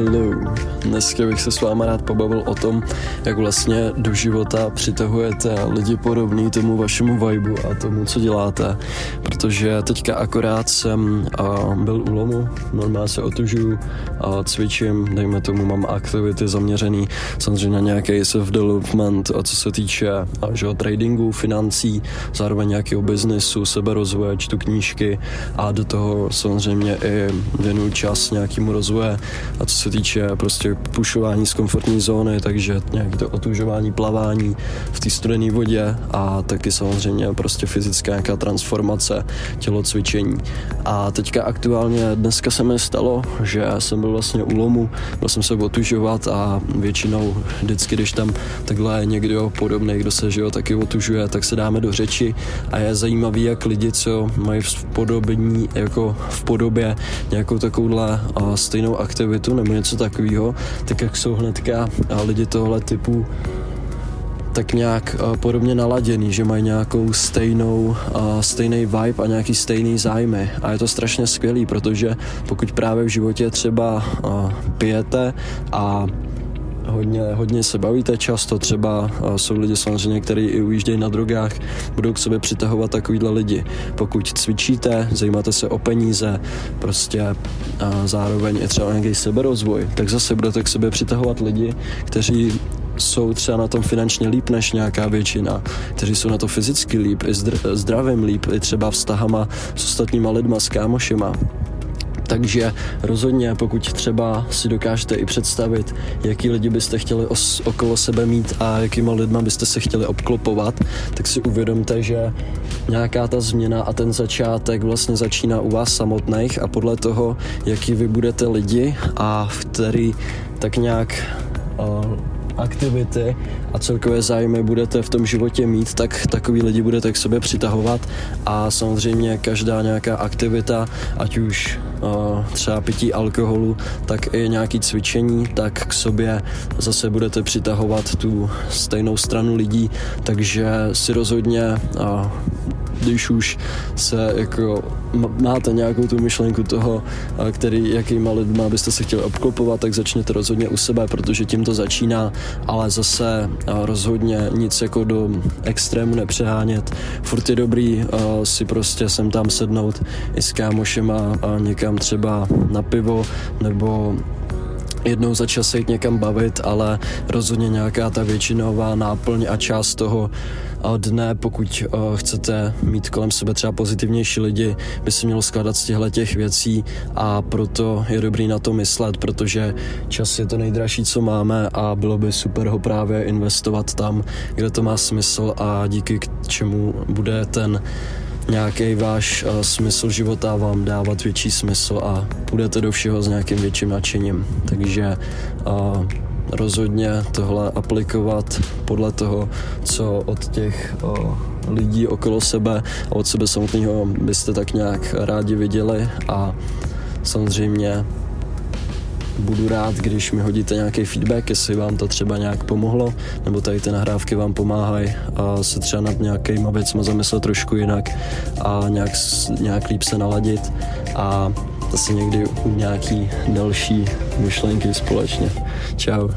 Hello. Dneska bych se s váma rád pobavil o tom, jak vlastně do života přitahujete lidi podobný tomu vašemu vibu a tomu, co děláte. Protože teďka akorát jsem byl u lomu, normálně se otužuju, a cvičím, dejme tomu, mám aktivity zaměřený samozřejmě na nějaký self-development, a co se týče a, že, tradingu, financí, zároveň nějakého biznesu, seberozvoje, čtu knížky a do toho samozřejmě i věnuju čas nějakému rozvoje a co se týče prostě pušování z komfortní zóny, takže nějaké to otužování, plavání v té studené vodě a taky samozřejmě prostě fyzická nějaká transformace, tělocvičení. A teďka aktuálně dneska se mi stalo, že jsem byl vlastně u lomu, byl jsem se otužovat a většinou vždycky, když tam takhle někdo podobný, kdo se že jo, taky otužuje, tak se dáme do řeči a je zajímavý, jak lidi, co mají v podobení, jako v podobě nějakou takovouhle stejnou aktivitu nebo něco takového, tak jak jsou hnedka lidi tohle typu tak nějak podobně naladěný, že mají nějakou stejnou, stejný vibe a nějaký stejný zájmy. A je to strašně skvělý, protože pokud právě v životě třeba pijete a hodně, hodně se bavíte často, třeba jsou lidi samozřejmě, kteří i ujíždějí na drogách, budou k sobě přitahovat takovýhle lidi. Pokud cvičíte, zajímáte se o peníze, prostě a zároveň i třeba nějaký seberozvoj, tak zase budete k sobě přitahovat lidi, kteří jsou třeba na tom finančně líp než nějaká většina, kteří jsou na to fyzicky líp, i zdravím líp, i třeba vztahama s ostatníma lidma, s kámošima. Takže rozhodně, pokud třeba si dokážete i představit, jaký lidi byste chtěli os- okolo sebe mít a jakýma lidma byste se chtěli obklopovat, tak si uvědomte, že nějaká ta změna a ten začátek vlastně začíná u vás samotných a podle toho, jaký vy budete lidi a v který tak nějak uh, aktivity a celkové zájmy budete v tom životě mít, tak takový lidi budete k sobě přitahovat. A samozřejmě každá nějaká aktivita, ať už uh, třeba pití alkoholu, tak i nějaký cvičení, tak k sobě zase budete přitahovat tu stejnou stranu lidí, takže si rozhodně uh, když už se jako máte nějakou tu myšlenku toho, který, jakýma lidma byste se chtěli obklopovat, tak začněte rozhodně u sebe, protože tím to začíná, ale zase rozhodně nic jako do extrému nepřehánět. Furt je dobrý si prostě sem tam sednout i s kámošema a někam třeba na pivo nebo jednou za čas jít někam bavit, ale rozhodně nějaká ta většinová náplň a část toho dne, pokud uh, chcete mít kolem sebe třeba pozitivnější lidi, by se mělo skládat z těchto těch věcí a proto je dobrý na to myslet, protože čas je to nejdražší, co máme a bylo by super ho právě investovat tam, kde to má smysl a díky k čemu bude ten nějaký váš uh, smysl života vám dávat větší smysl a půjdete do všeho s nějakým větším nadšením. Takže uh, rozhodně tohle aplikovat podle toho, co od těch uh, lidí okolo sebe a od sebe samotného byste tak nějak rádi viděli a samozřejmě budu rád, když mi hodíte nějaký feedback, jestli vám to třeba nějak pomohlo, nebo tady ty nahrávky vám pomáhají a se třeba nad nějakýma věcmi zamyslet trošku jinak a nějak, nějak líp se naladit a zase někdy u nějaký další myšlenky společně. Ciao.